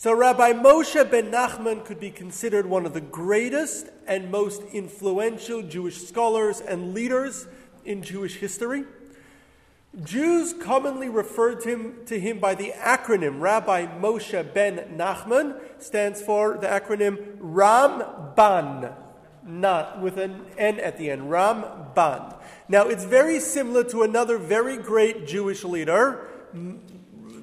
So Rabbi Moshe ben Nachman could be considered one of the greatest and most influential Jewish scholars and leaders in Jewish history. Jews commonly referred to him, to him by the acronym Rabbi Moshe ben Nachman, stands for the acronym Ramban, not with an N at the end, Ramban. Now it's very similar to another very great Jewish leader,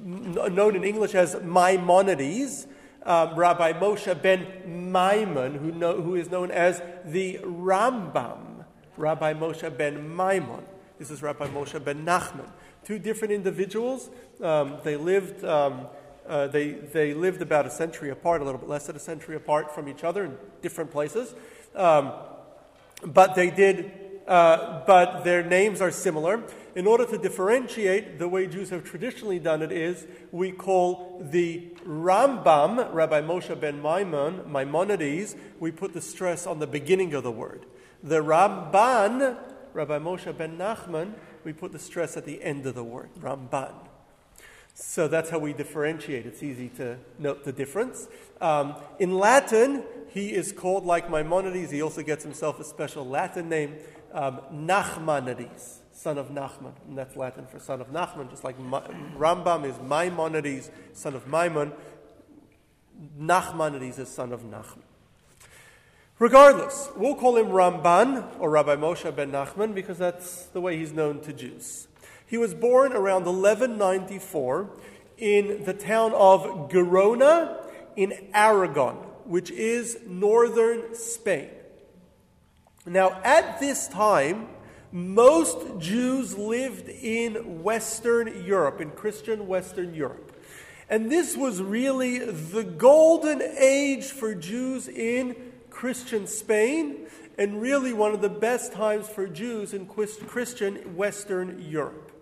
known in English as Maimonides, um, Rabbi Moshe ben Maimon, who, know, who is known as the Rambam, Rabbi Moshe ben Maimon. This is Rabbi Moshe ben Nachman. Two different individuals. Um, they lived. Um, uh, they, they lived about a century apart, a little bit less than a century apart from each other in different places. Um, but they did, uh, but their names are similar. In order to differentiate, the way Jews have traditionally done it is we call the Rambam, Rabbi Moshe ben Maimon, Maimonides, we put the stress on the beginning of the word. The Ramban, Rabbi Moshe ben Nachman, we put the stress at the end of the word, Ramban. So that's how we differentiate. It's easy to note the difference. Um, in Latin, he is called like Maimonides. He also gets himself a special Latin name, um, Nachmanides, son of Nachman. And that's Latin for son of Nachman, just like Rambam is Maimonides, son of Maimon. Nachmanides is son of Nachman. Regardless, we'll call him Ramban or Rabbi Moshe ben Nachman because that's the way he's known to Jews. He was born around 1194 in the town of Gerona in Aragon, which is northern Spain. Now, at this time, most Jews lived in Western Europe, in Christian Western Europe. And this was really the golden age for Jews in Christian Spain, and really one of the best times for Jews in Christian Western Europe.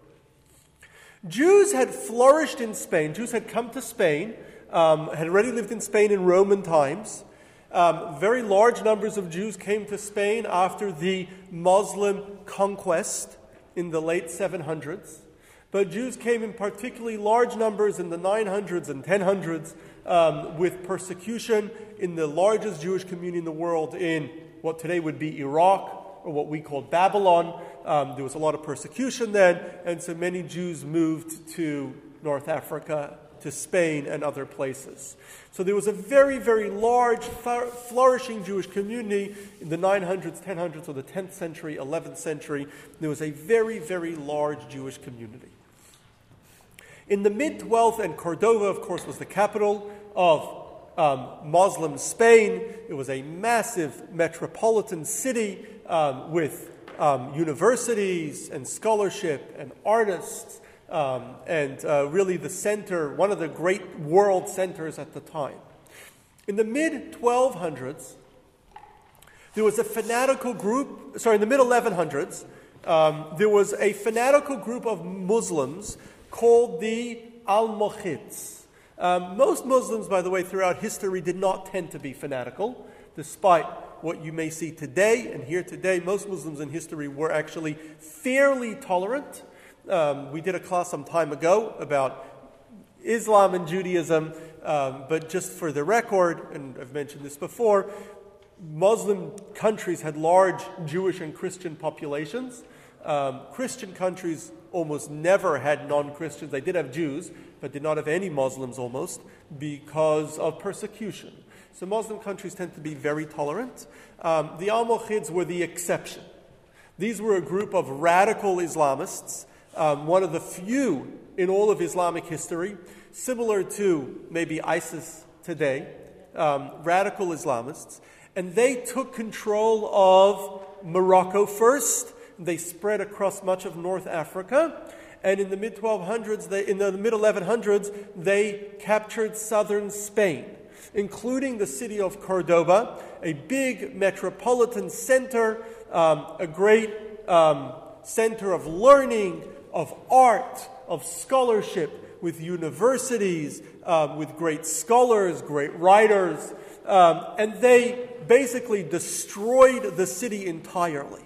Jews had flourished in Spain. Jews had come to Spain, um, had already lived in Spain in Roman times. Um, very large numbers of Jews came to Spain after the Muslim conquest in the late 700s. But Jews came in particularly large numbers in the 900s and 1000s um, with persecution in the largest Jewish community in the world in what today would be Iraq or what we call Babylon. Um, there was a lot of persecution then, and so many Jews moved to North Africa, to Spain, and other places. So there was a very, very large, flourishing Jewish community in the 900s, 1000s, or the 10th century, 11th century. There was a very, very large Jewish community. In the mid 12th, and Cordova, of course, was the capital of um, Muslim Spain. It was a massive metropolitan city um, with um, universities and scholarship and artists, um, and uh, really the center, one of the great world centers at the time. In the mid 1200s, there was a fanatical group, sorry, in the mid 1100s, um, there was a fanatical group of Muslims called the Almohads. Um, most Muslims, by the way, throughout history did not tend to be fanatical, despite what you may see today and here today. Most Muslims in history were actually fairly tolerant. Um, we did a class some time ago about Islam and Judaism, um, but just for the record, and I've mentioned this before, Muslim countries had large Jewish and Christian populations. Um, Christian countries almost never had non Christians. They did have Jews, but did not have any Muslims almost because of persecution. So Muslim countries tend to be very tolerant. Um, the Almohads were the exception. These were a group of radical Islamists, um, one of the few in all of Islamic history, similar to maybe ISIS today, um, radical Islamists. And they took control of Morocco first. They spread across much of North Africa. And in the mid 1200s, they, in the mid 1100s, they captured southern Spain, including the city of Cordoba, a big metropolitan center, um, a great um, center of learning, of art, of scholarship, with universities, um, with great scholars, great writers. Um, and they basically destroyed the city entirely.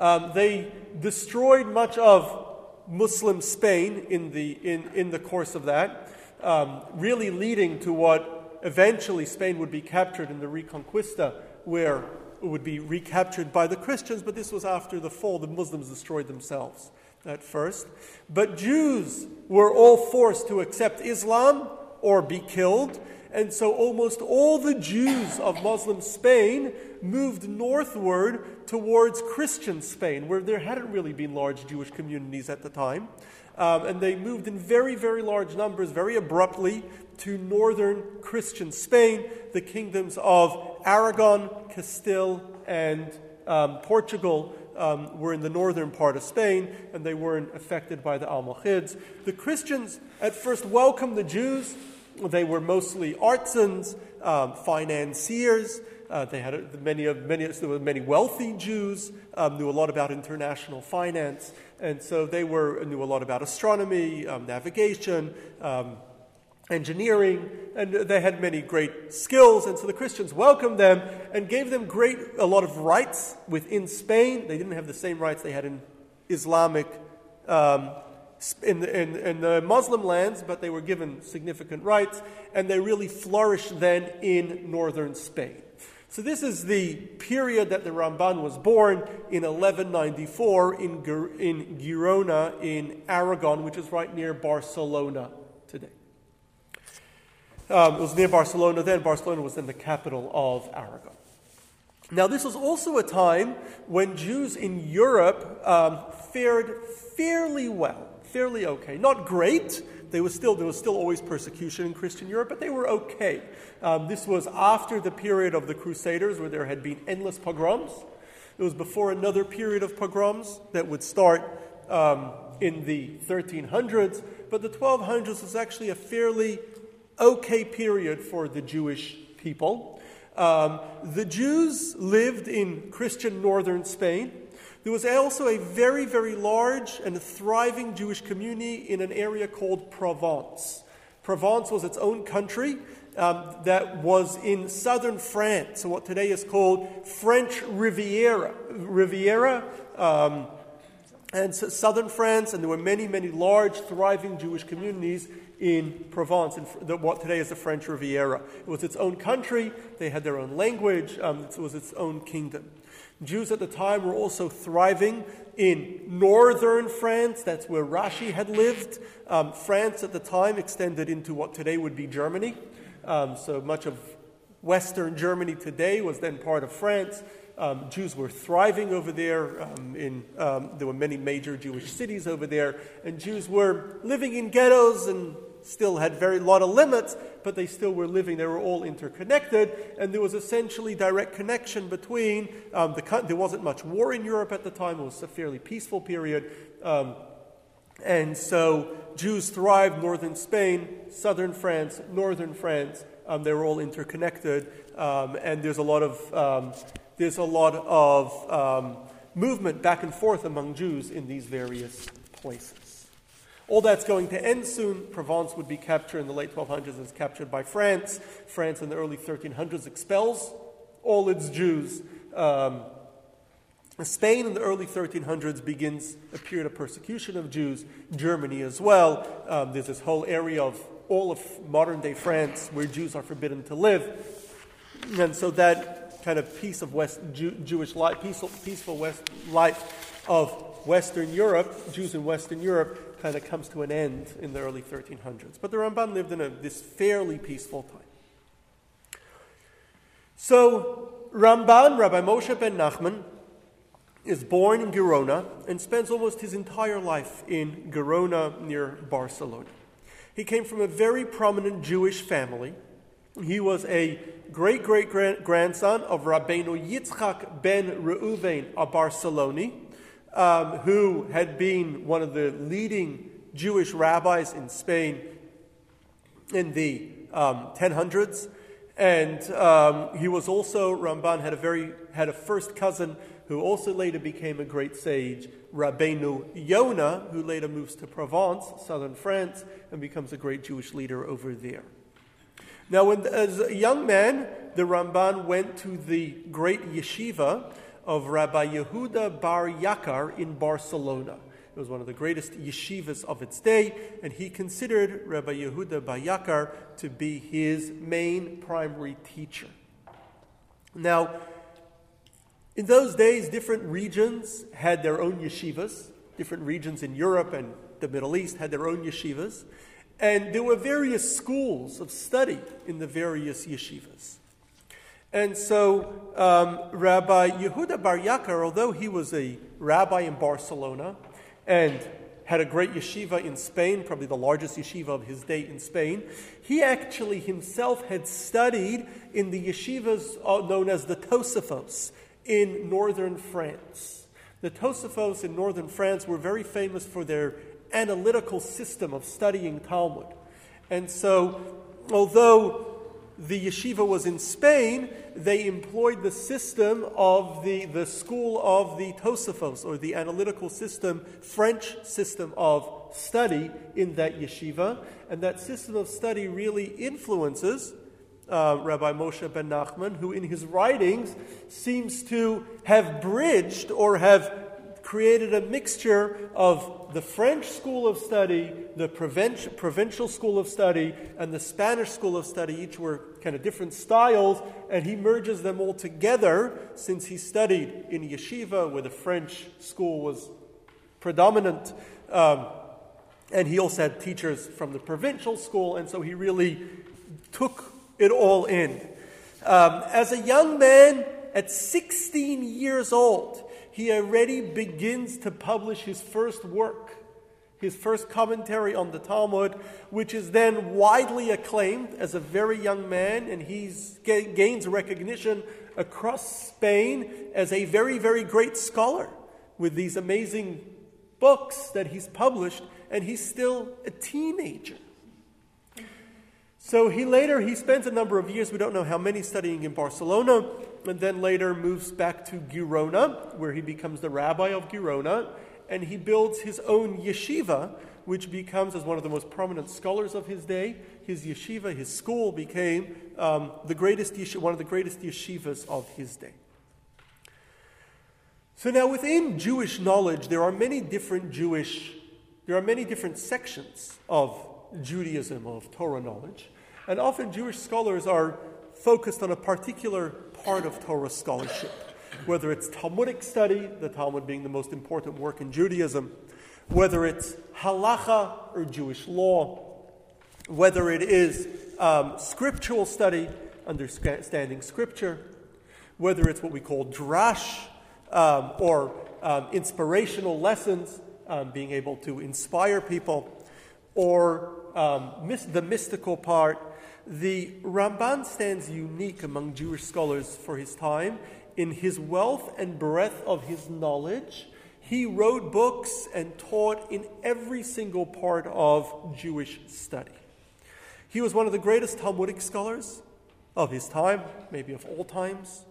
Um, they destroyed much of Muslim Spain in the, in, in the course of that. um, really leading to what eventually Spain would be captured in the Reconquista, where it would be recaptured by the Christians, but this was after the fall. The Muslims destroyed themselves at first. But Jews were all forced to accept Islam or be killed. And so almost all the Jews of Muslim Spain moved northward towards Christian Spain, where there hadn't really been large Jewish communities at the time. Um, and they moved in very, very large numbers, very abruptly, to northern Christian Spain, the kingdoms of Aragon, Castile, and um, Portugal, um, were in the northern part of Spain, and they weren't affected by the Almohads. The Christians at first welcomed the Jews. They were mostly artisans, um, financiers. Uh, they had many of many. There were many wealthy Jews um, knew a lot about international finance, and so they were knew a lot about astronomy, um, navigation um, engineering, and they had many great skills. And so the Christians welcomed them and gave them great a lot of rights within Spain. They didn't have the same rights they had in Islamic. Um, in, the, in, in the Muslim lands, but they were given significant rights, and they really flourished then in northern Spain. So, this is the period that the Ramban was born in 1194 in, in Girona in Aragon, which is right near Barcelona today. Um, it was near Barcelona then. Barcelona was then the capital of Aragon. Now, this was also a time when Jews in Europe um, fared fairly well, fairly okay. Not great. They was still, there was still always persecution in Christian Europe, but they were okay. Um, this was after the period of the Crusaders, where there had been endless pogroms. It was before another period of pogroms that would start um, in the 1300s, but the 1200s was actually a fairly okay period for the Jewish people. Um, the Jews lived in Christian northern Spain. There was also a very, very large and thriving Jewish community in an area called Provence. Provence was its own country um, that was in southern France, so what today is called French Riviera. Riviera um, and southern France, and there were many, many large, thriving Jewish communities in Provence, in the, what today is the French Riviera. It was its own country, they had their own language, um, it was its own kingdom. Jews at the time were also thriving in northern France, that's where Rashi had lived. Um, France at the time extended into what today would be Germany. Um, so much of Western Germany today was then part of France. Um, Jews were thriving over there. Um, in, um, there were many major Jewish cities over there, and Jews were living in ghettos and still had very lot of limits, but they still were living. They were all interconnected, and there was essentially direct connection between um, the. There wasn't much war in Europe at the time. It was a fairly peaceful period, um, and so Jews thrived. Northern Spain, southern France, northern France. Um, they were all interconnected, and there's a lot of there's a lot of um, movement back and forth among Jews in these various places. All that's going to end soon. Provence would be captured in the late 1200s as captured by France. France in the early 1300s expels all its Jews. Um, Spain in the early 1300s begins a period of persecution of Jews. Germany as well. Um, there's this whole area of all of modern day France where Jews are forbidden to live. And so that kind of piece of West Jew, Jewish life, peaceful, peaceful West life of Western Europe, Jews in Western Europe, kind of comes to an end in the early 1300s. But the Ramban lived in a, this fairly peaceful time. So Ramban, Rabbi Moshe ben Nachman, is born in Girona and spends almost his entire life in Girona near Barcelona. He came from a very prominent Jewish family. He was a great great grandson of Rabbeinu Yitzchak ben Reuven of Barcelona, um, who had been one of the leading Jewish rabbis in Spain in the um, 1000s. And um, he was also, Ramban had a very, had a first cousin who also later became a great sage, Rabbeinu Yonah, who later moves to Provence, southern France, and becomes a great Jewish leader over there. Now, when, as a young man, the Ramban went to the great yeshiva of Rabbi Yehuda Bar Yakar in Barcelona. It was one of the greatest yeshivas of its day, and he considered Rabbi Yehuda Bar Yakar to be his main primary teacher. Now, in those days, different regions had their own yeshivas. Different regions in Europe and the Middle East had their own yeshivas. And there were various schools of study in the various yeshivas. And so um, Rabbi Yehuda Bar Yakar, although he was a rabbi in Barcelona and had a great yeshiva in Spain, probably the largest yeshiva of his day in Spain, he actually himself had studied in the yeshivas uh, known as the Tosafos in northern France. The Tosafos in northern France were very famous for their analytical system of studying Talmud. And so, although the yeshiva was in Spain, they employed the system of the, the school of the Tosafos, or the analytical system, French system of study in that yeshiva. And that system of study really influences uh, Rabbi Moshe ben Nachman, who in his writings seems to have bridged or have created a mixture of the French school of study, the Provençal school of study, and the Spanish school of study. Each were kind of different styles, and he merges them all together since he studied in yeshiva, where the French school was predominant. Um, and he also had teachers from the Provençal school, and so he really took it all in. Um, as a young man, at 16 years old, he already begins to publish his first work, his first commentary on the Talmud, which is then widely acclaimed as a very young man, and he gains recognition across Spain as a very, very great scholar with these amazing books that he's published, and he's still a teenager. So he later he spends a number of years, we don't know how many, studying in Barcelona, and then later moves back to Girona, where he becomes the rabbi of Girona, and he builds his own yeshiva, which becomes, as one of the most prominent scholars of his day, his yeshiva, his school became um, the greatest yeshiva, one of the greatest yeshivas of his day. So now within Jewish knowledge, there are many different Jewish, there are many different sections of Judaism, of Torah knowledge. And often Jewish scholars are focused on a particular part of Torah scholarship, whether it's Talmudic study, the Talmud being the most important work in Judaism, whether it's halacha or Jewish law, whether it is um, scriptural study, understanding scripture, whether it's what we call drash um, or um, inspirational lessons, um, being able to inspire people, or um, mis- the mystical part the Ramban stands unique among Jewish scholars for his time in his wealth and breadth of his knowledge. He wrote books and taught in every single part of Jewish study. He was one of the greatest Talmudic scholars of his time, maybe of all times.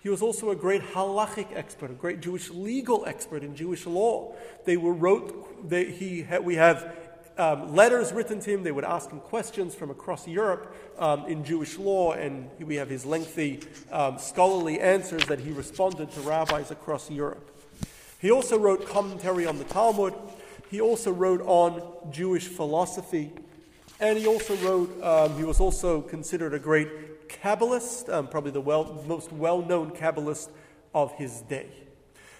He was also a great halachic expert, a great Jewish legal expert in Jewish law. They were wrote. They, he, we have um, letters written to him. They would ask him questions from across Europe um, in Jewish law, and we have his lengthy um, scholarly answers that he responded to rabbis across Europe. He also wrote commentary on the Talmud. He also wrote on Jewish philosophy, and he also wrote. Um, he was also considered a great Kabbalist, um, probably the well, most well-known Kabbalist of his day.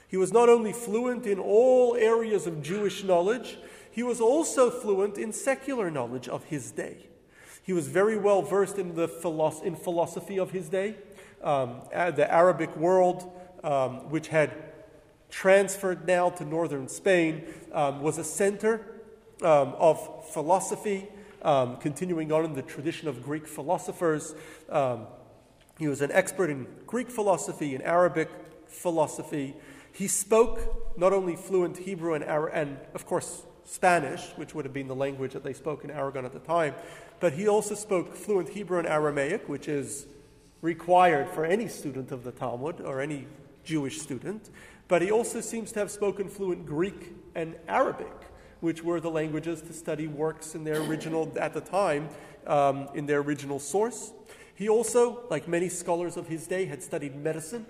He was not only fluent in all areas of Jewish knowledge, he was also fluent in secular knowledge of his day. He was very well versed in the philosophy, in philosophy of his day. Um, the Arabic world, um, which had transferred now to northern Spain, um, was a center um, of philosophy, um, continuing on in the tradition of Greek philosophers. Um, he was an expert in Greek philosophy and Arabic philosophy. He spoke not only fluent Hebrew and, and of course, Spanish, which would have been the language that they spoke in Aragon at the time, but he also spoke fluent Hebrew and Aramaic, which is required for any student of the Talmud or any Jewish student. But he also seems to have spoken fluent Greek and Arabic, which were the languages to study works in their original, at the time, um, in their original source. He also, like many scholars of his day, had studied medicine,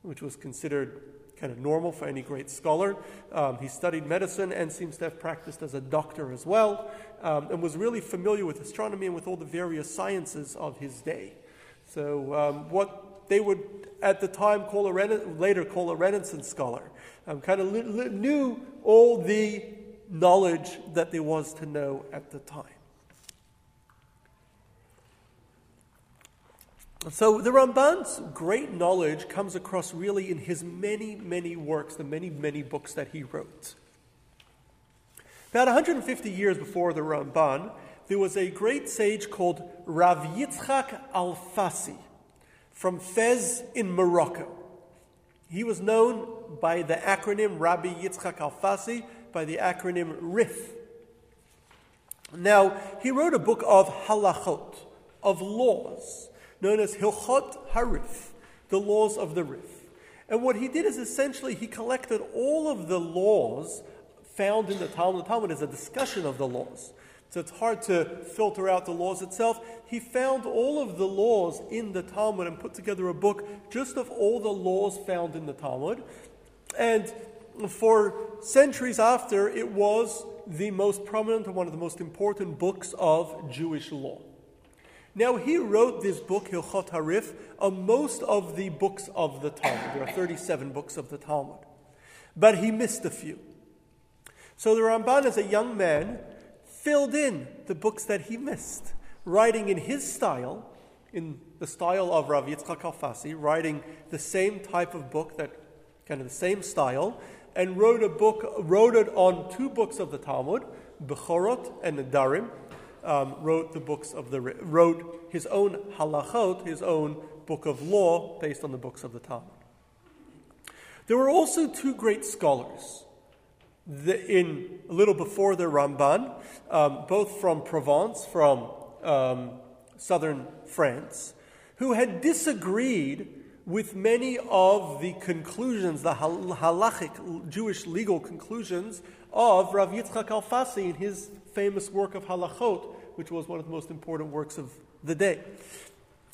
which was considered kind of normal for any great scholar. Um, he studied medicine and seems to have practiced as a doctor as well, um, and was really familiar with astronomy and with all the various sciences of his day. So, um, what they would at the time call a rena- later call a Renaissance scholar, um, kind of li- li- knew all the knowledge that there was to know at the time. So the Ramban's great knowledge comes across really in his many, many works, the many, many books that he wrote. About 150 years before the Ramban, there was a great sage called Rav Yitzchak Alfasi from Fez in Morocco. He was known by the acronym Rabbi Yitzchak Alfasi, by the acronym RIF. Now, he wrote a book of halachot, of laws known as Hilchot Harif, the laws of the Rif. And what he did is essentially he collected all of the laws found in the Talmud. The Talmud is a discussion of the laws. So it's hard to filter out the laws itself. He found all of the laws in the Talmud and put together a book just of all the laws found in the Talmud. And for centuries after, it was the most prominent and one of the most important books of Jewish law. Now, he wrote this book, Hilchot Harif, on most of the books of the Talmud. There are 37 books of the Talmud. But he missed a few. So the Ramban, as a young man, filled in the books that he missed, writing in his style, in the style of Rav Yitzchak Alfasi, writing the same type of book, that kind of the same style, and wrote a book, wrote it on two books of the Talmud, Bechorot and Nedarim, um, wrote the books of the wrote his own halachot, his own book of law based on the books of the Talmud. There were also two great scholars the, in a little before the Ramban, um, both from Provence, from um, southern France, who had disagreed with many of the conclusions, the halachic Jewish legal conclusions of Rav Yitzchak Alfasi in his famous work of Halachot, which was one of the most important works of the day.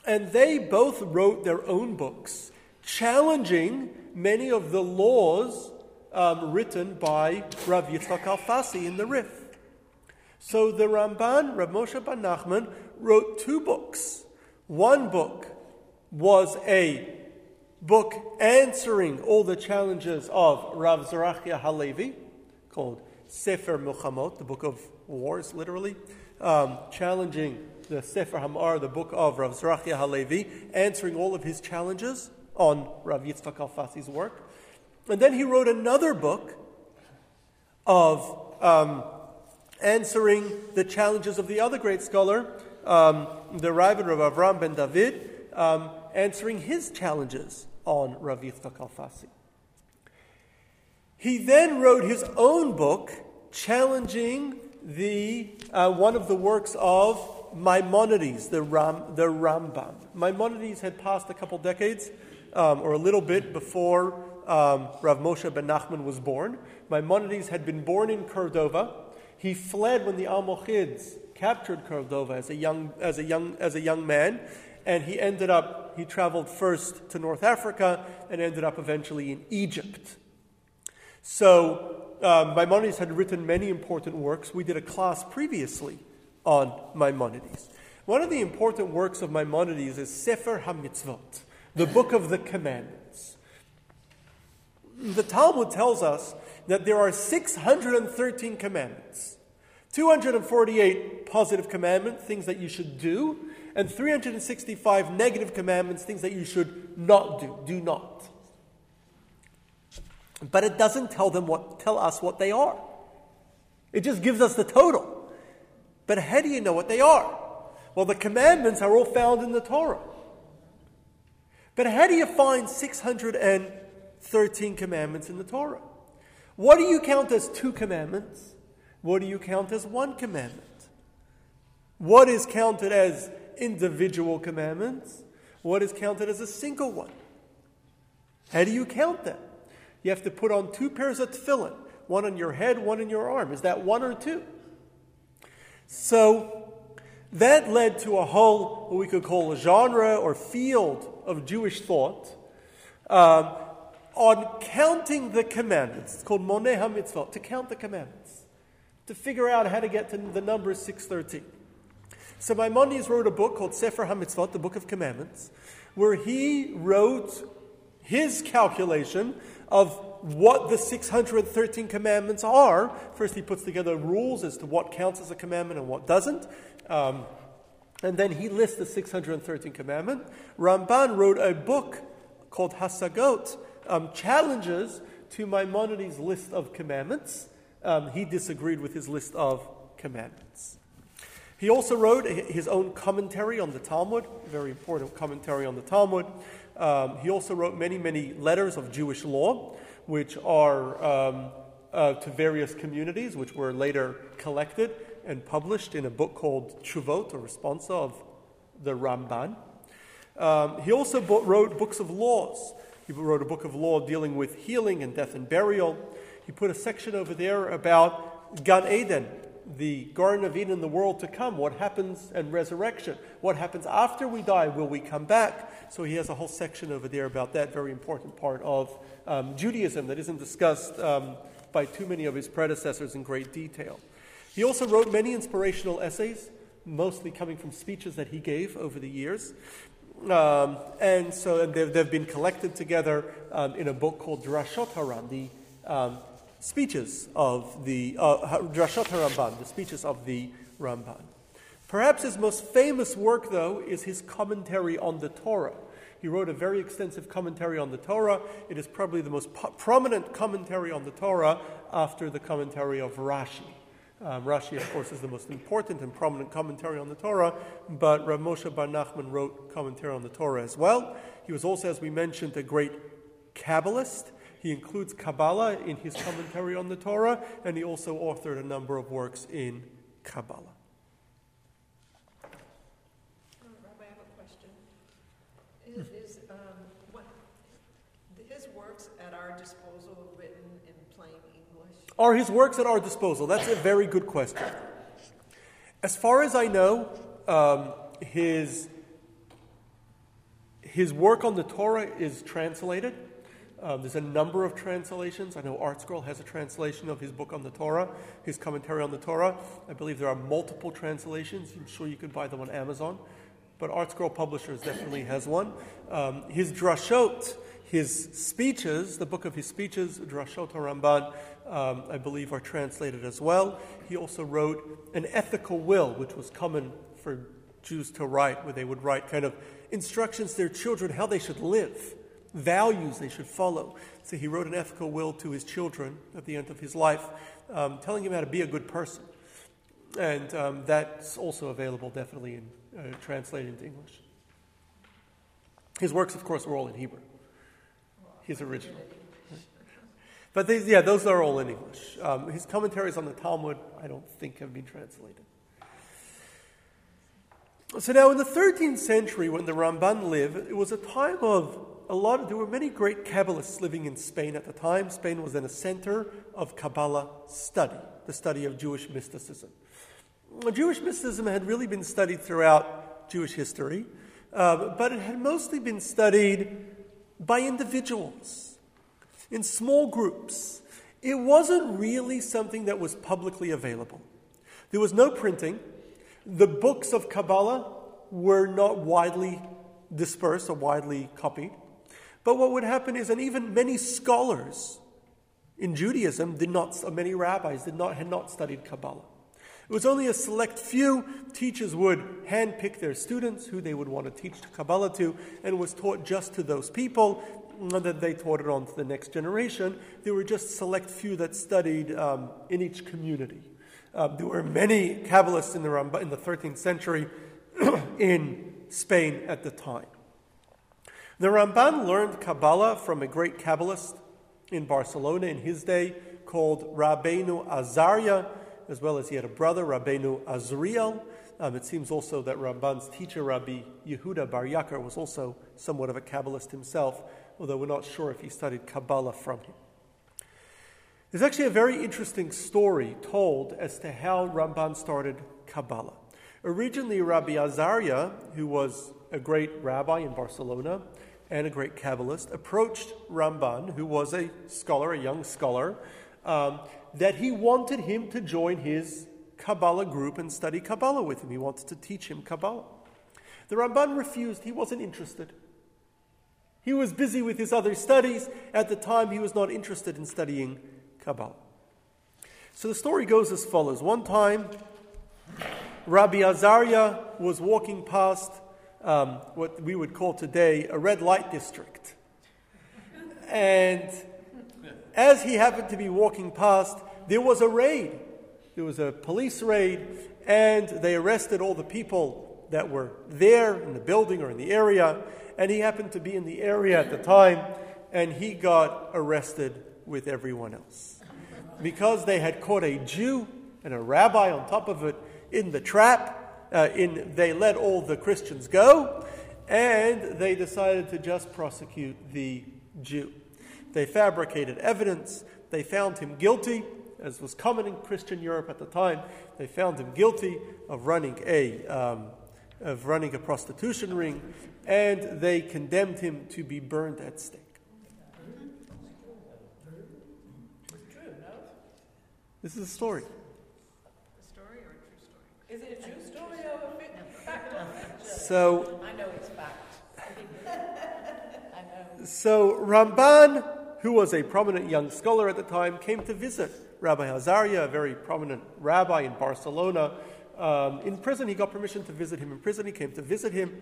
And they both wrote their own books, challenging many of the laws um, written by Rav Yitzchak Alfasi in the Rif. So the Ramban, Rav Moshe ben Nachman, wrote two books. One book was a book answering all the challenges of Rav Zerachia Halevi, called Sefer Milchamot, the book of wars, literally, um, challenging the Sefer HaMaor, the book of Rav Zerachia Halevi, answering all of his challenges on Rav Yitzchak Alfasi's work. And then he wrote another book of um, answering the challenges of the other great scholar, um, the Raavad Rav Avram ben David, um, answering his challenges on Rav Yitzchak Alfasi. He then wrote his own book challenging the, uh, one of the works of Maimonides, the, Ram, the Rambam. Maimonides had passed a couple decades, um, or a little bit before um, Rav Moshe ben Nachman was born. Maimonides had been born in Cordova. He fled when the Almohads captured Cordova as a young, as a young, as a young man, and he ended up, he traveled first to North Africa and ended up eventually in Egypt. So um, Maimonides had written many important works. We did a class previously on Maimonides. One of the important works of Maimonides is Sefer HaMitzvot, the book of the commandments. The Talmud tells us that there are 613 commandments, 248 positive commandments, things that you should do, and 365 negative commandments, things that you should not do, do not but it doesn't tell them what tell us what they are. It just gives us the total. But how do you know what they are? Well, the commandments are all found in the Torah. But how do you find 613 commandments in the Torah? What do you count as two commandments? What do you count as one commandment? What is counted as individual commandments? What is counted as a single one? How do you count them? You have to put on two pairs of tefillin, one on your head, one in your arm. Is that one or two? So that led to a whole, what we could call a genre or field of Jewish thought. Um, on counting the commandments. It's called Moneh HaMitzvot, to count the commandments, to figure out how to get to the number 613. So Maimonides wrote a book called Sefer HaMitzvot, the Book of Commandments, where he wrote his calculation of what the 613 commandments are. First, he puts together rules as to what counts as a commandment and what doesn't. Um, and then he lists the 613 commandment. Ramban wrote a book called Hasagot, um, challenges to Maimonides' list of commandments. Um, he disagreed with his list of commandments. He also wrote his own commentary on the Talmud, very important commentary on the Talmud. Um, he also wrote many, many letters of Jewish law, which are um, uh, to various communities, which were later collected and published in a book called Chuvot, a response of the Ramban. Um, he also wrote books of laws. He wrote a book of law dealing with healing and death and burial. He put a section over there about Gan Eden, the Garden of Eden, the world to come, what happens and resurrection. What happens after we die? Will we come back? So he has a whole section over there about that very important part of um, Judaism that isn't discussed um, by too many of his predecessors in great detail. He also wrote many inspirational essays, mostly coming from speeches that he gave over the years. Um, and so and they've, they've, been collected together um, in a book called Drashot Haran, the um, speeches of the uh, Drashot Haramban, the speeches of the Ramban. Perhaps his most famous work, though, is his commentary on the Torah. He wrote a very extensive commentary on the Torah. It is probably the most po- prominent commentary on the Torah after the commentary of Rashi. Um, Rashi, of course, is the most important and prominent commentary on the Torah, but Rav Moshe Bar Nachman wrote commentary on the Torah as well. He was also, as we mentioned, a great Kabbalist. He includes Kabbalah in his commentary on the Torah, and he also authored a number of works in Kabbalah. Rabbi, I have a question: Is his works at our disposal written in plain English? Are his works at our disposal? That's a very good question. As far as I know, um, his, his work on the Torah is translated. Um, there's a number of translations. I know ArtScroll has a translation of his book on the Torah, his commentary on the Torah. I believe there are multiple translations. I'm sure you could buy them on Amazon. But ArtScroll Publishers definitely has one. Um, his drashot, his speeches, the book of his speeches, Drashot Ramban, um, I believe, are translated as well. He also wrote an ethical will, which was common for Jews to write, where they would write kind of instructions to their children how they should live, values they should follow. So he wrote an ethical will to his children at the end of his life, um, telling him how to be a good person. And um, that's also available definitely in uh, translated into English. His works, of course, were all in Hebrew his original. But these, yeah, those are all in English. Um, his commentaries on the Talmud, I don't think, have been translated. So now, in the 13th century, when the Ramban lived, it was a time of a lot. There were many great Kabbalists living in Spain at the time. Spain was then a center of Kabbalah study, the study of Jewish mysticism. Jewish mysticism had really been studied throughout Jewish history, uh, but it had mostly been studied by individuals, in small groups. It wasn't really something that was publicly available. There was no printing. The books of Kabbalah were not widely dispersed or widely copied. But what would happen is, and even many scholars in Judaism did not, many rabbis did not, had not studied Kabbalah. It was only a select few teachers would handpick their students who they would want to teach Kabbalah to, and was taught just to those people, then they taught it on to the next generation. There were just select few that studied um, in each community. Um, there were many Kabbalists in the, in the 13th century in Spain at the time. The Ramban learned Kabbalah from a great Kabbalist in Barcelona in his day called Rabbeinu Azaria, as well as he had a brother, Rabbeinu Azriel. Um, it seems also that Ramban's teacher, Rabbi Yehuda Bar Yakar, was also somewhat of a Kabbalist himself, although we're not sure if he studied Kabbalah from him. There's actually a very interesting story told as to how Ramban started Kabbalah. Originally, Rabbi Azaria, who was a great rabbi in Barcelona, and a great Kabbalist, approached Ramban, who was a scholar, a young scholar, um, that he wanted him to join his Kabbalah group and study Kabbalah with him. He wanted to teach him Kabbalah. The Ramban refused, he wasn't interested. He was busy with his other studies. At the time, he was not interested in studying Kabbalah. So the story goes as follows. One time, Rabbi Azariah was walking past um, what we would call today a red light district. And as he happened to be walking past, there was a raid. There was a police raid, and they arrested all the people that were there in the building or in the area. And he happened to be in the area at the time, and he got arrested with everyone else. Because they had caught a Jew and a rabbi on top of it in the trap, uh, in, they let all the Christians go, and they decided to just prosecute the Jew. They fabricated evidence. They found him guilty, as was common in Christian Europe at the time. They found him guilty of running a um, of running a prostitution ring, and they condemned him to be burned at stake. This is a story. A story or a true story? Is it a true story or a fact or fiction? So I know it's fact. I know. So Ramban, who was a prominent young scholar at the time, came to visit Rabbi Azariah, a very prominent rabbi in Barcelona. Um, in prison, he got permission to visit him in prison. He came to visit him,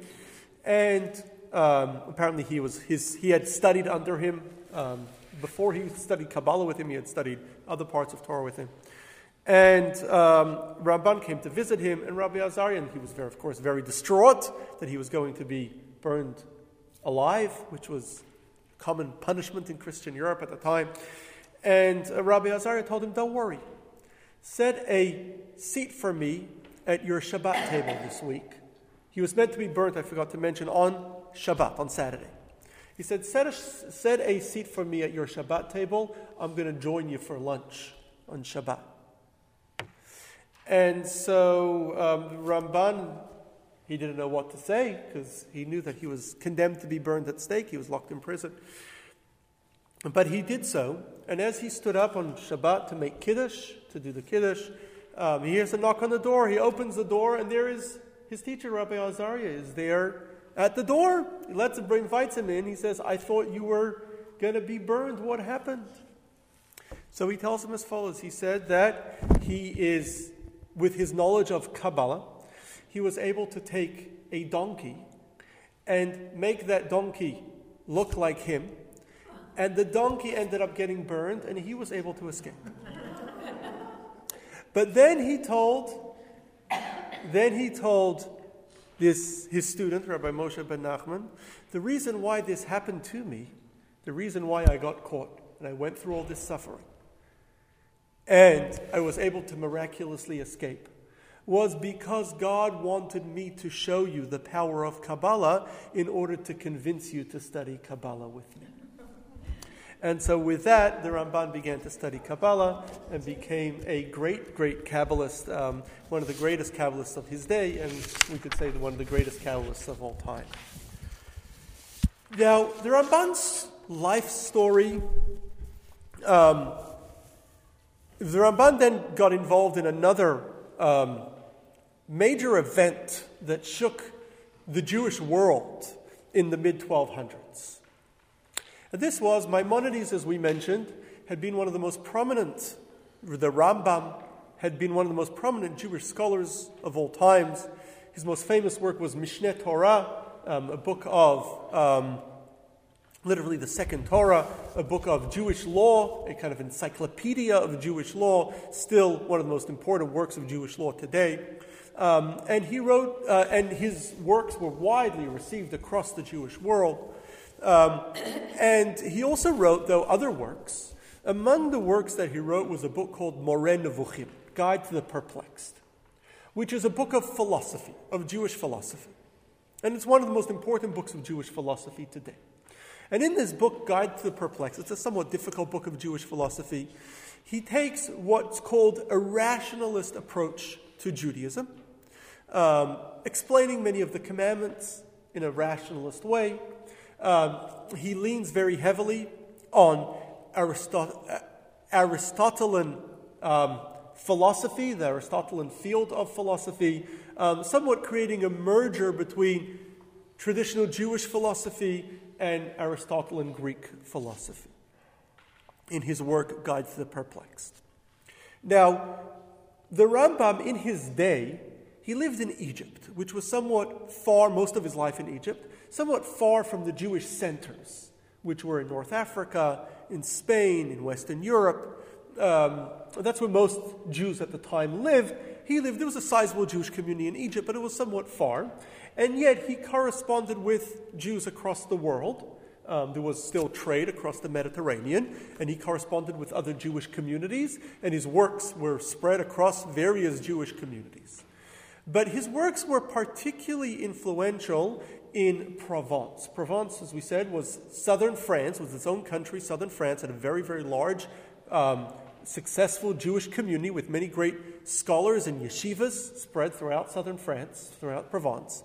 and um, apparently he was his. He had studied under him um, before he studied Kabbalah with him. He had studied other parts of Torah with him. And um, Ramban came to visit him, and Rabbi Azariah, and he was, very, of course, very distraught that he was going to be burned alive, which was common punishment in Christian Europe at the time. And uh, Rabbi Azariah told him, Don't worry, set a seat for me at your Shabbat table this week. He was meant to be burnt, I forgot to mention, on Shabbat, on Saturday. He said, Set a, set a seat for me at your Shabbat table. I'm going to join you for lunch on Shabbat. And so um, Ramban, he didn't know what to say because he knew that he was condemned to be burned at stake. He was locked in prison. But he did so. And as he stood up on Shabbat to make Kiddush, to do the Kiddush, um, he hears a knock on the door. He opens the door, and there is his teacher, Rabbi Azariah, is there at the door. He lets him, invites him in. He says, I thought you were going to be burned. What happened? So he tells him as follows. He said that he is, with his knowledge of Kabbalah, he was able to take a donkey and make that donkey look like him. And the donkey ended up getting burned, and he was able to escape. but then he told, then he told this, his student, Rabbi Moshe ben Nachman, the reason why this happened to me, the reason why I got caught and I went through all this suffering, and I was able to miraculously escape, was because God wanted me to show you the power of Kabbalah in order to convince you to study Kabbalah with me. And so, with that, the Ramban began to study Kabbalah and became a great, great Kabbalist, um, one of the greatest Kabbalists of his day, and we could say one of the greatest Kabbalists of all time. Now, the Ramban's life story, um, the Ramban then got involved in another um, major event that shook the Jewish world in the mid 1200s. This was, Maimonides, as we mentioned, had been one of the most prominent, the Rambam had been one of the most prominent Jewish scholars of all times. His most famous work was Mishneh Torah, um, a book of um, literally the second Torah, a book of Jewish law, a kind of encyclopedia of Jewish law, still one of the most important works of Jewish law today. Um, and he wrote, uh, and his works were widely received across the Jewish world. Um, and he also wrote, though, other works. Among the works that he wrote was a book called Moreh Nevuchim, Guide to the Perplexed, which is a book of philosophy, of Jewish philosophy. And it's one of the most important books of Jewish philosophy today. And in this book, Guide to the Perplexed, it's a somewhat difficult book of Jewish philosophy. He takes what's called a rationalist approach to Judaism, um, explaining many of the commandments in a rationalist way, um, he leans very heavily on Aristot- Aristotelian um, philosophy, the Aristotelian field of philosophy, um, somewhat creating a merger between traditional Jewish philosophy and Aristotelian Greek philosophy in his work Guide to the Perplexed. Now, the Rambam in his day, he lived in Egypt, which was somewhat far, most of his life in Egypt, somewhat far from the Jewish centers, which were in North Africa, in Spain, in Western Europe. Um, that's where most Jews at the time lived. He lived, there was a sizable Jewish community in Egypt, but it was somewhat far. And yet he corresponded with Jews across the world. Um, there was still trade across the Mediterranean, and he corresponded with other Jewish communities, and his works were spread across various Jewish communities. But his works were particularly influential in Provence. Provence, as we said, was southern France, was its own country. Southern France had a very, very large, um, successful Jewish community with many great scholars and yeshivas spread throughout southern France, throughout Provence.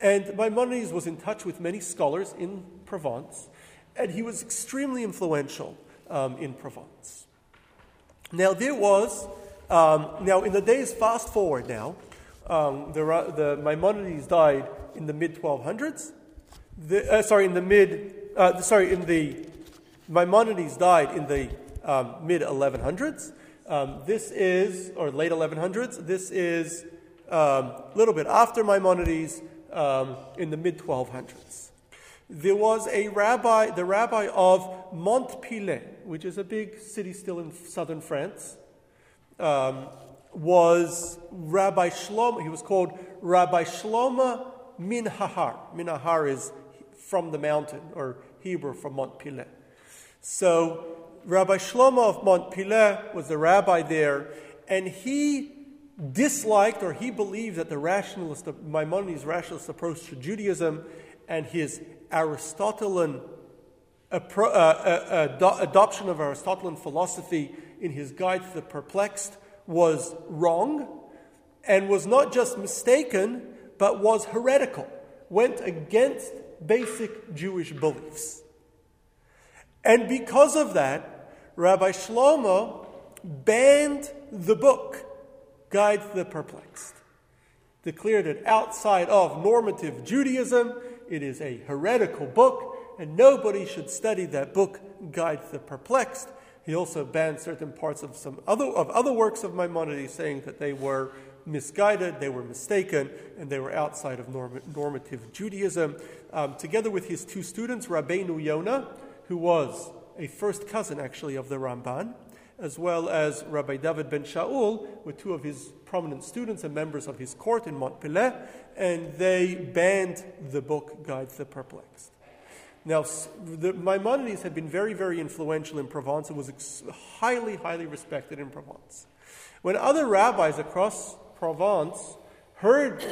And Maimonides was in touch with many scholars in Provence, and he was extremely influential um, in Provence. Now, there was, um, now in the days fast forward now, um, the, the, Maimonides died in the mid 1200s. The, uh, sorry, in the mid, uh, sorry, in the, Maimonides died in the um, mid 1100s. Um, this is, or late 1100s, this is um, a little bit after Maimonides um, in the mid 1200s. There was a rabbi, the rabbi of Montpellier, which is a big city still in southern France, um, was Rabbi Shlomo. He was called Rabbi Shlomo Minhahar. Minhahar is from the mountain, or Hebrew from Montpellier. So Rabbi Shlomo of Montpellier was the rabbi there, and he disliked or he believed that the rationalist, Maimonides' rationalist approach to Judaism and his Aristotelian appro- uh, uh, adoption of Aristotelian philosophy in his Guide to the Perplexed was wrong and was not just mistaken, but was heretical, went against basic Jewish beliefs. And because of that, Rabbi Shlomo banned the book Guide to the Perplexed, declared it outside of normative Judaism. It is a heretical book, and nobody should study that book, Guide to the Perplexed. He also banned certain parts of some other of other works of Maimonides, saying that they were misguided, they were mistaken, and they were outside of norm- normative Judaism. Um, together with his two students, Rabbeinu Yonah, who was a first cousin actually of the Ramban, as well as Rabbi David ben Shaul, with two of his prominent students and members of his court in Montpellier, and they banned the book Guide to the Perplexed. Now, the Maimonides had been very, very influential in Provence and was ex- highly, highly respected in Provence. When other rabbis across Provence heard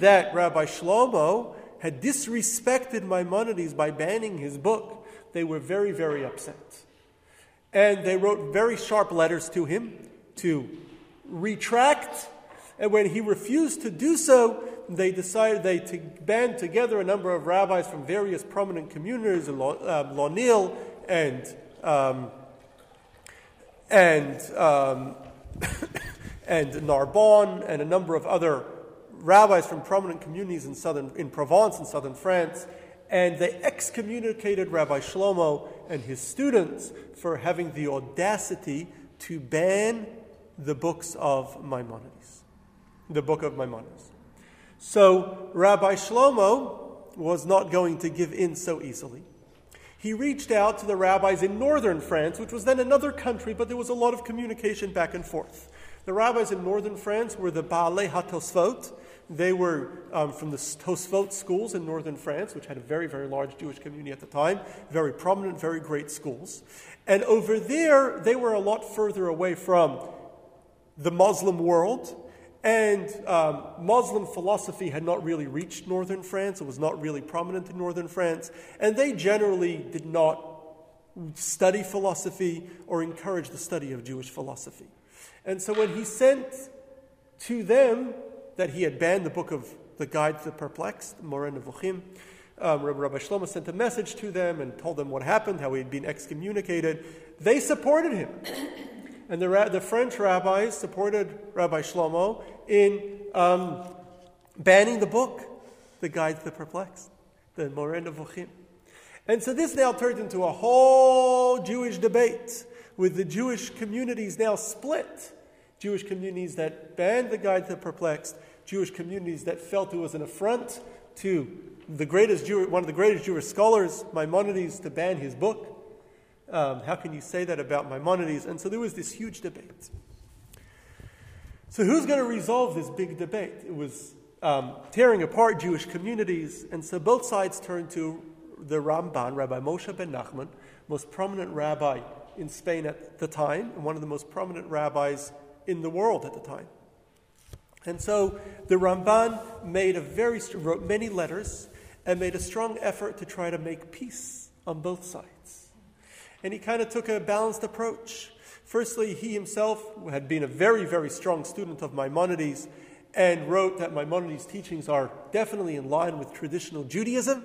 that Rabbi Shlomo had disrespected Maimonides by banning his book, they were very, very upset. And they wrote very sharp letters to him to retract. And when he refused to do so, they decided they to band together a number of rabbis from various prominent communities, um, Lunel and um, and um, and Narbonne and a number of other rabbis from prominent communities in southern in Provence and southern France, and they excommunicated Rabbi Shlomo and his students for having the audacity to ban the books of Maimonides, the book of Maimonides. So Rabbi Shlomo was not going to give in so easily. He reached out to the rabbis in northern France, which was then another country, but there was a lot of communication back and forth. The rabbis in northern France were the Baalei HaTosfot, they were um, from the Tosfot schools in northern France, which had a very, very large Jewish community at the time, very prominent, very great schools. And over there, they were a lot further away from the Muslim world. And um, Muslim philosophy had not really reached northern France. It was not really prominent in northern France. And they generally did not study philosophy or encourage the study of Jewish philosophy. And so when he sent to them that he had banned the book of the Guide to the Perplexed, Moreh Nevuchim. Um, Rabbi Shlomo sent a message to them and told them what happened, how he had been excommunicated. They supported him. And the, the French rabbis supported Rabbi Shlomo in um, banning the book, The Guide to the Perplexed, the Moreh Nevuchim. And so this now turned into a whole Jewish debate with the Jewish communities now split. Jewish communities that banned the Guide to the Perplexed, Jewish communities that felt it was an affront to the greatest Jew, one of the greatest Jewish scholars, Maimonides, to ban his book. Um, how can you say that about Maimonides? And so there was this huge debate. So who's going to resolve this big debate? It was um, tearing apart Jewish communities, and so both sides turned to the Ramban, Rabbi Moshe ben Nachman, most prominent rabbi in Spain at the time, and one of the most prominent rabbis in the world at the time. And so the Ramban made a very wrote many letters and made a strong effort to try to make peace on both sides. And he kind of took a balanced approach. Firstly, he himself had been a very, very strong student of Maimonides and wrote that Maimonides' teachings are definitely in line with traditional Judaism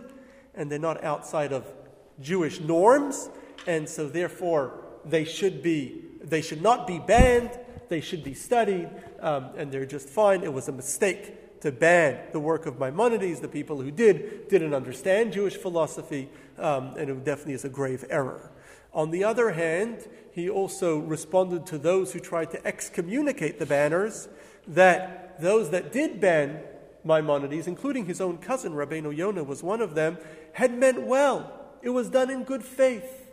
and they're not outside of Jewish norms, and so therefore they should be they should not be banned, they should be studied, um, and they're just fine. It was a mistake to ban the work of Maimonides. The people who did didn't understand Jewish philosophy, um, and it definitely is a grave error. On the other hand, he also responded to those who tried to excommunicate the banners that those that did ban Maimonides, including his own cousin Rabbeinu Yonah was one of them, had meant well. It was done in good faith.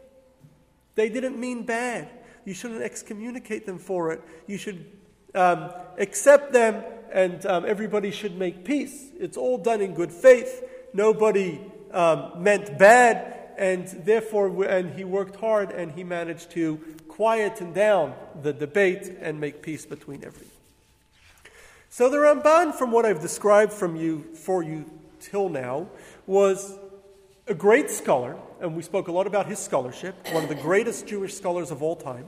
They didn't mean bad. You shouldn't excommunicate them for it. You should um, accept them, and um, everybody should make peace. It's all done in good faith. Nobody um, meant bad, and therefore, and he worked hard, and he managed to quieten down the debate and make peace between everyone. So the Ramban, from what I've described from you for you till now, was a great scholar, and we spoke a lot about his scholarship, one of the greatest Jewish scholars of all time,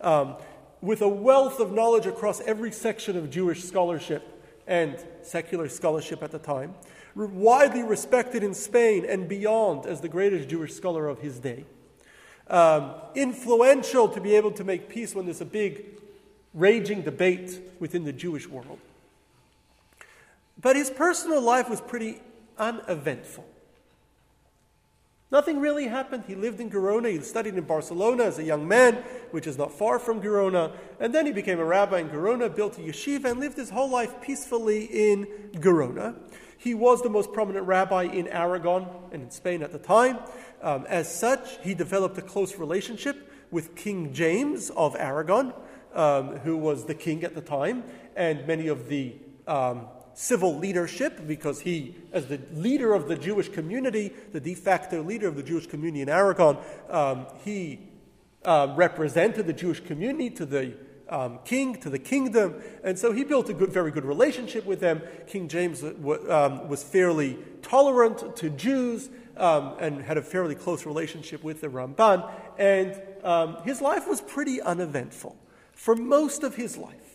um, with a wealth of knowledge across every section of Jewish scholarship and secular scholarship at the time, widely respected in Spain and beyond as the greatest Jewish scholar of his day. Um, influential to be able to make peace when there's a big raging debate within the Jewish world. But his personal life was pretty uneventful. Nothing really happened. He lived in Gerona. He studied in Barcelona as a young man, which is not far from Gerona. And then he became a rabbi in Gerona, built a yeshiva, and lived his whole life peacefully in Gerona. He was the most prominent rabbi in Aragon and in Spain at the time. Um, as such, he developed a close relationship with King James of Aragon, um, who was the king at the time, and many of the um, civil leadership because he, as the leader of the Jewish community, the de facto leader of the Jewish community in Aragon, um, he uh, represented the Jewish community to the um, king, to the kingdom, and so he built a good, very good relationship with them. King James uh, um, was fairly tolerant to Jews um, and had a fairly close relationship with the Ramban, and um, his life was pretty uneventful for most of his life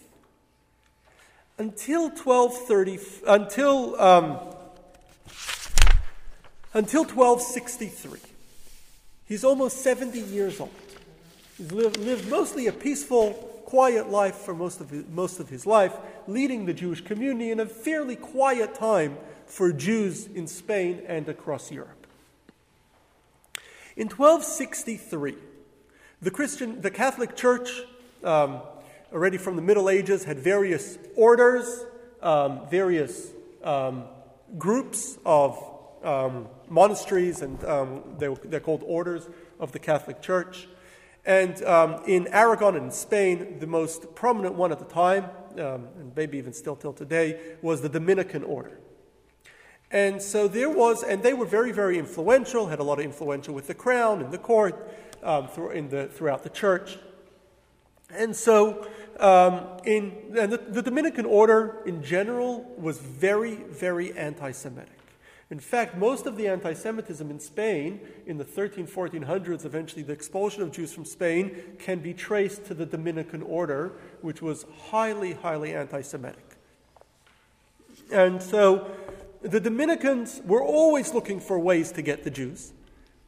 until 1230, until, um, until 1263. He's almost 70 years old. He's lived, lived mostly a peaceful, quiet life for most of, his, most of his life, leading the Jewish community in a fairly quiet time for Jews in Spain and across Europe. In 1263, the Christian, the Catholic Church um, already from the Middle Ages, had various orders, um, various um, groups of um, monasteries, and um, they they're called orders of the Catholic Church. And um, in Aragon and in Spain, the most prominent one at the time, um, and maybe even still till today, was the Dominican order. And so there was, and they were very, very influential, had a lot of influential with the crown and the court um, in the, throughout the church. And so, um, in, and the, the, Dominican order in general was very, very anti Semitic. In fact, most of the anti Semitism in Spain in the 13, 1400s, eventually the expulsion of Jews from Spain, can be traced to the Dominican order, which was highly, highly anti Semitic. And so, the Dominicans were always looking for ways to get the Jews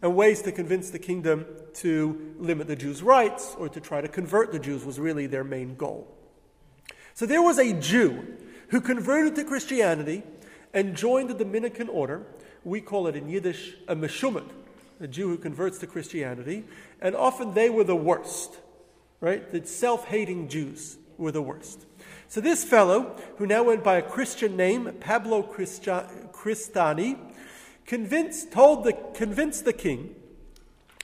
and ways to convince the kingdom to limit the Jews' rights or to try to convert the Jews was really their main goal. So there was a Jew who converted to Christianity and joined the Dominican order. We call it in Yiddish a Meshumad, a Jew who converts to Christianity. And often they were the worst, right? The self hating Jews were the worst. So this fellow, who now went by a Christian name, Pablo Christiani, convinced, told the, convinced the king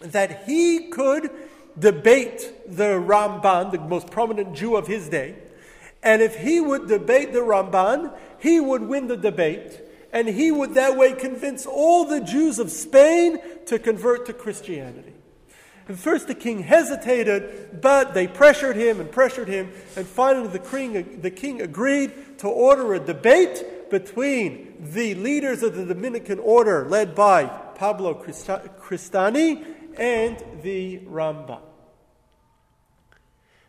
that he could debate the Ramban, the most prominent Jew of his day, and if he would debate the Ramban, he would win the debate, and he would that way convince all the Jews of Spain to convert to Christianity. And first the king hesitated, but they pressured him and pressured him, and finally the king, the king agreed to order a debate between the leaders of the Dominican order, led by Pablo Christiani, and the Ramban.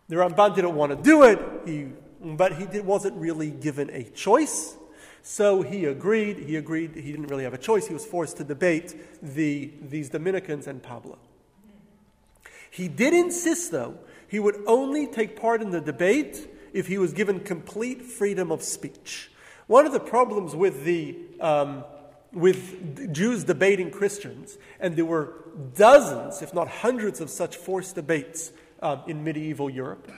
The Ramban didn't want to do it, he, but he did, wasn't really given a choice. So he agreed. He agreed. He didn't really have a choice. He was forced to debate the, these Dominicans and Pablo. He did insist, though, he would only take part in the debate if he was given complete freedom of speech. One of the problems with the um, with Jews debating Christians, and there were dozens, if not hundreds, of such forced debates um, in medieval Europe.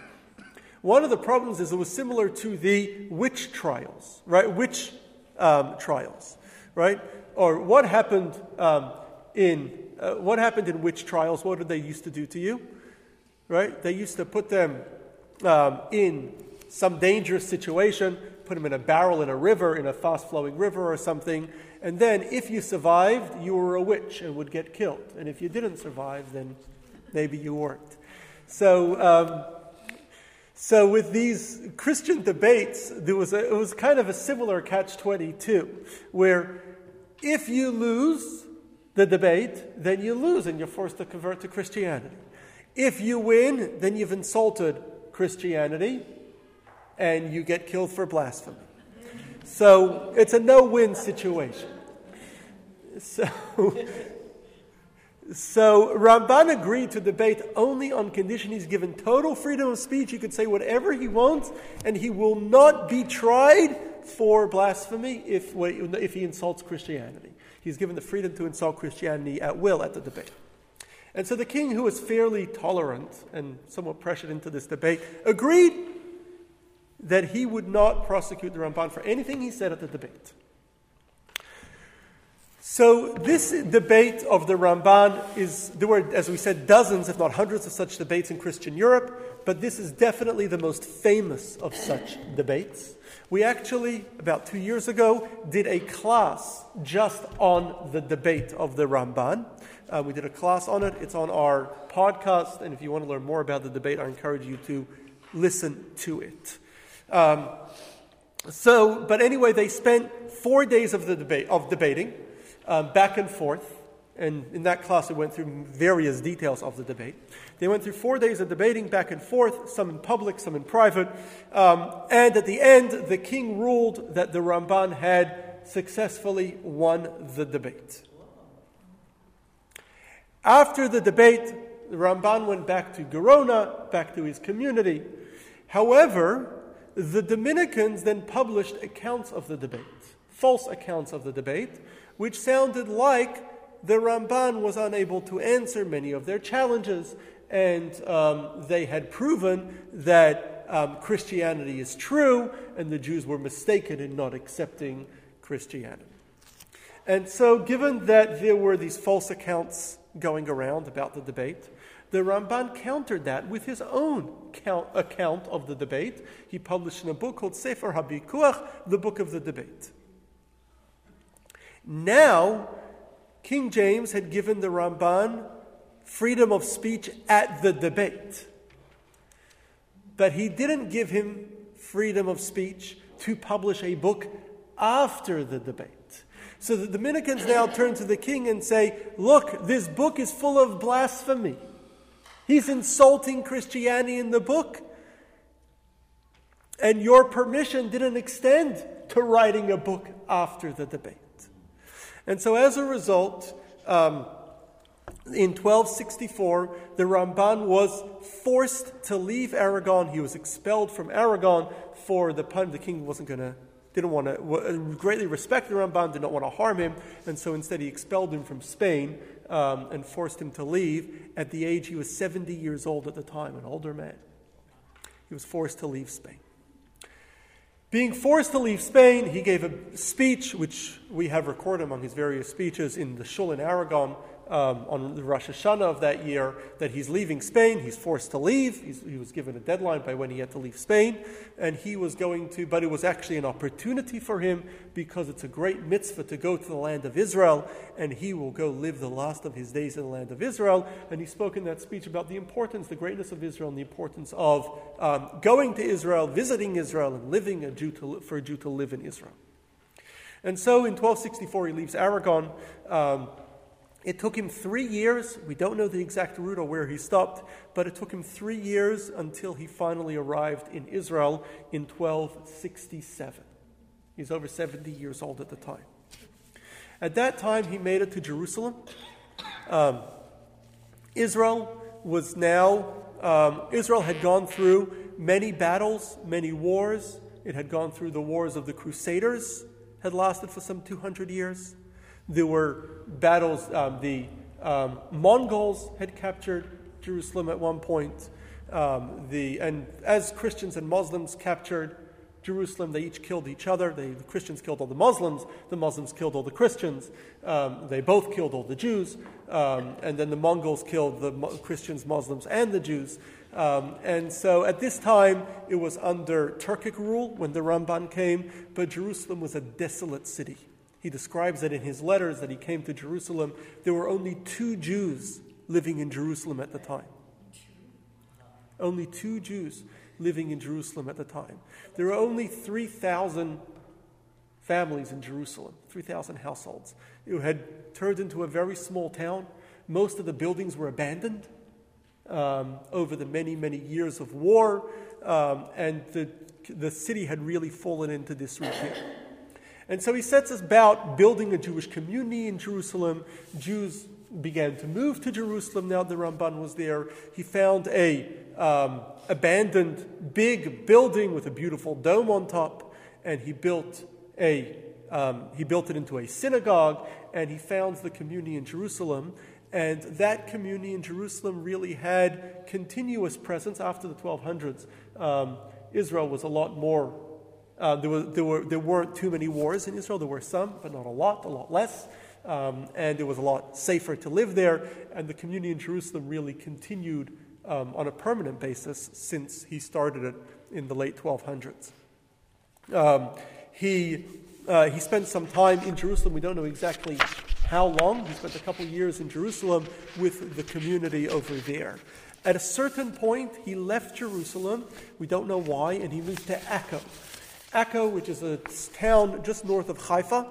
One of the problems is it was similar to the witch trials, right? Witch um, trials, right? Or what happened um, in uh, what happened in witch trials? What did they used to do to you? Right? They used to put them um, in some dangerous situation, put them in a barrel in a river, in a fast flowing river or something, and then if you survived, you were a witch and would get killed. And if you didn't survive, then maybe you weren't. So, um, so with these Christian debates, there was a, it was kind of a similar catch 22, where if you lose, the debate, then you lose and you're forced to convert to Christianity. If you win, then you've insulted Christianity and you get killed for blasphemy. So it's a no win situation. So, so Ramban agreed to debate only on condition he's given total freedom of speech. He could say whatever he wants, and he will not be tried for blasphemy if, if he insults Christianity. He's given the freedom to insult Christianity at will at the debate. And so the king, who was fairly tolerant and somewhat pressured into this debate, agreed that he would not prosecute the Ramban for anything he said at the debate. So, this debate of the Ramban is, there were, as we said, dozens, if not hundreds, of such debates in Christian Europe, but this is definitely the most famous of such debates. We actually, about two years ago, did a class just on the debate of the Ramban. Uh, we did a class on it. It's on our podcast, and if you want to learn more about the debate, I encourage you to listen to it. Um, so, but anyway, they spent four days of the debate of debating, um, back and forth. And in that class, we went through various details of the debate. They went through four days of debating back and forth, some in public, some in private. Um, and at the end, the king ruled that the Ramban had successfully won the debate. After the debate, the Ramban went back to Gerona, back to his community. However, the Dominicans then published accounts of the debate, false accounts of the debate, which sounded like the Ramban was unable to answer many of their challenges, and um, they had proven that um, Christianity is true, and the Jews were mistaken in not accepting Christianity. And so, given that there were these false accounts going around about the debate, the Ramban countered that with his own count, account of the debate. He published in a book called Sefer HaBikuach, the Book of the Debate. Now, King James had given the Ramban freedom of speech at the debate. But he didn't give him freedom of speech to publish a book after the debate. So the Dominicans now turn to the king and say, Look, this book is full of blasphemy. He's insulting Christianity in the book. And your permission didn't extend to writing a book after the debate. And so, as a result, um, in 1264, the Ramban was forced to leave Aragon. He was expelled from Aragon for the pun. The king wasn't going to, didn't want to, greatly respect the Ramban, did not want to harm him, and so instead he expelled him from Spain um, and forced him to leave. At the age, he was 70 years old at the time, an older man. He was forced to leave Spain. Being forced to leave Spain, he gave a speech, which we have recorded among his various speeches in the Shul in Aragon, um, on the Rosh Hashanah of that year that he's leaving Spain. He's forced to leave. He's, he was given a deadline by when he had to leave Spain. And he was going to, but it was actually an opportunity for him because it's a great mitzvah to go to the land of Israel. And he will go live the last of his days in the land of Israel. And he spoke in that speech about the importance, the greatness of Israel, and the importance of um, going to Israel, visiting Israel, and living a Jew to, for a Jew to live in Israel. And so in 1264, he leaves Aragon. Um, it took him three years. We don't know the exact route or where he stopped, but it took him three years until he finally arrived in Israel in 1267. He's over 70 years old at the time. At that time, he made it to Jerusalem. Um, Israel was now, um, Israel had gone through many battles, many wars. It had gone through the wars of the Crusaders, had lasted for some 200 years. There were battles. Um, the um, Mongols had captured Jerusalem at one point. Um, the, and as Christians and Muslims captured Jerusalem, they each killed each other. They, the Christians killed all the Muslims, the Muslims killed all the Christians. Um, they both killed all the Jews. Um, and then the Mongols killed the Mo- Christians, Muslims, and the Jews. Um, and so at this time, it was under Turkic rule when the Ramban came, but Jerusalem was a desolate city. He describes that in his letters that he came to Jerusalem. There were only two Jews living in Jerusalem at the time. Only two Jews living in Jerusalem at the time. There were only 3,000 families in Jerusalem, 3,000 households. It had turned into a very small town. Most of the buildings were abandoned um, over the many, many years of war, um, and the, the city had really fallen into disrepute. And so he sets about building a Jewish community in Jerusalem. Jews began to move to Jerusalem now the Ramban was there. He found a um, abandoned big building with a beautiful dome on top, and he built a um, he built it into a synagogue, and he founds the community in Jerusalem. And that community in Jerusalem really had continuous presence after the 1200s. Um, Israel was a lot more uh, there, was, there, were, there weren't too many wars in Israel. There were some, but not a lot, a lot less. Um, and it was a lot safer to live there. And the community in Jerusalem really continued um, on a permanent basis since he started it in the late 1200s. Um, he, uh, he spent some time in Jerusalem. We don't know exactly how long. He spent a couple years in Jerusalem with the community over there. At a certain point, he left Jerusalem. We don't know why, and he moved to Akko. Akko, which is a town just north of Haifa.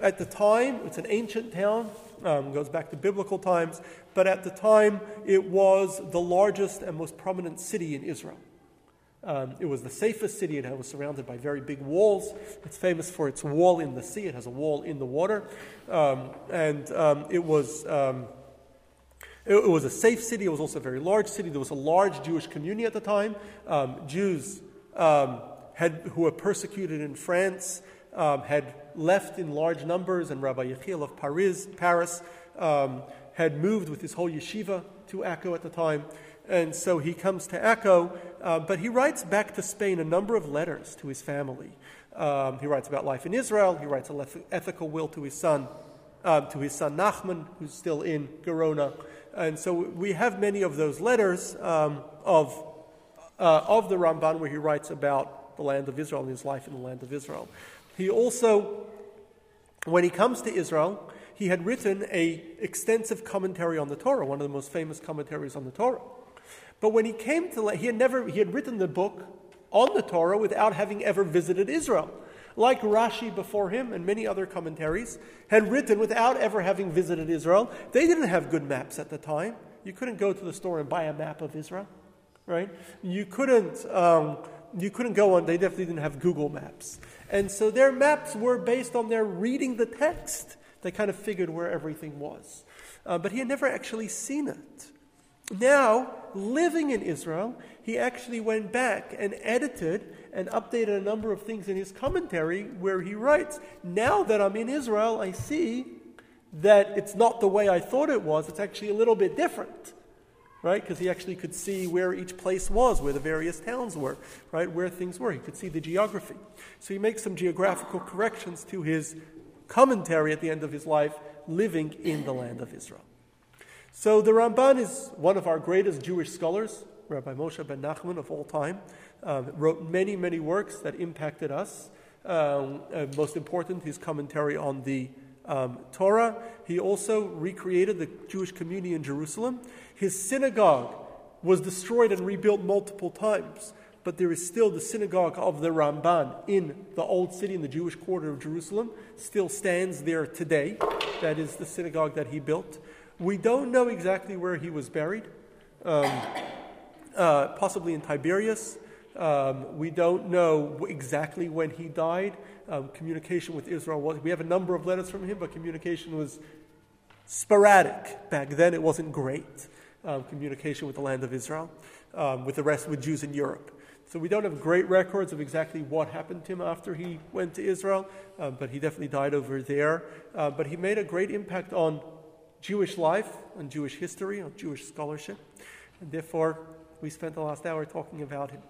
At the time, it's an ancient town, um, goes back to biblical times, but at the time, it was the largest and most prominent city in Israel. Um, it was the safest city. It was surrounded by very big walls. It's famous for its wall in the sea. It has a wall in the water. Um, and um, it was. Um, it, was a safe city. It was also a very large city. There was a large Jewish community at the time. Um, Jews um, had, who were persecuted in France um, had left in large numbers, and Rabbi Yechiel of Paris, Paris um, had moved with his whole yeshiva to Akko at the time. And so he comes to Akko, uh, but he writes back to Spain a number of letters to his family. Um, he writes about life in Israel. He writes an ethical will to his son, uh, to his son Nachman, who's still in Gerona. And so we have many of those letters um, of, uh, of the Ramban where he writes about the land of Israel and his life in the land of Israel. He also, when he comes to Israel, he had written a extensive commentary on the Torah, one of the most famous commentaries on the Torah. But when he came to, he had never, he had written the book on the Torah without having ever visited Israel. Like Rashi before him and many other commentaries had written without ever having visited Israel. They didn't have good maps at the time. You couldn't go to the store and buy a map of Israel, right? You couldn't um, you couldn't go on, they definitely didn't have Google Maps. And so their maps were based on their reading the text. They kind of figured where everything was. Uh, but he had never actually seen it. Now, living in Israel, he actually went back and edited and updated a number of things in his commentary where he writes, Now that I'm in Israel, I see that it's not the way I thought it was, it's actually a little bit different. Right? Because he actually could see where each place was, where the various towns were, right? Where things were. He could see the geography. So he makes some geographical corrections to his commentary at the end of his life, living in the land of Israel. So the Ramban is one of our greatest Jewish scholars, Rabbi Moshe ben Nachman of all time. Um, wrote many, many works that impacted us. Um, uh, most important, his commentary on the um, Torah. He also recreated the Jewish community in Jerusalem. His synagogue was destroyed and rebuilt multiple times, but there is still the synagogue of the Ramban in the old city in the Jewish quarter of Jerusalem, still stands there today. That is the synagogue that he built. We don't know exactly where he was buried, um, uh, possibly in Tiberias. Um, we don't know exactly when he died. Um, communication with Israel was, we have a number of letters from him, but communication was sporadic. Back then, it wasn't great. Um, communication with the land of Israel, um, with the rest, with Jews in Europe. So we don't have great records of exactly what happened to him after he went to Israel, uh, but he definitely died over there. Uh, but he made a great impact on Jewish life, on Jewish history, on Jewish scholarship, and therefore we spent the last hour talking about him.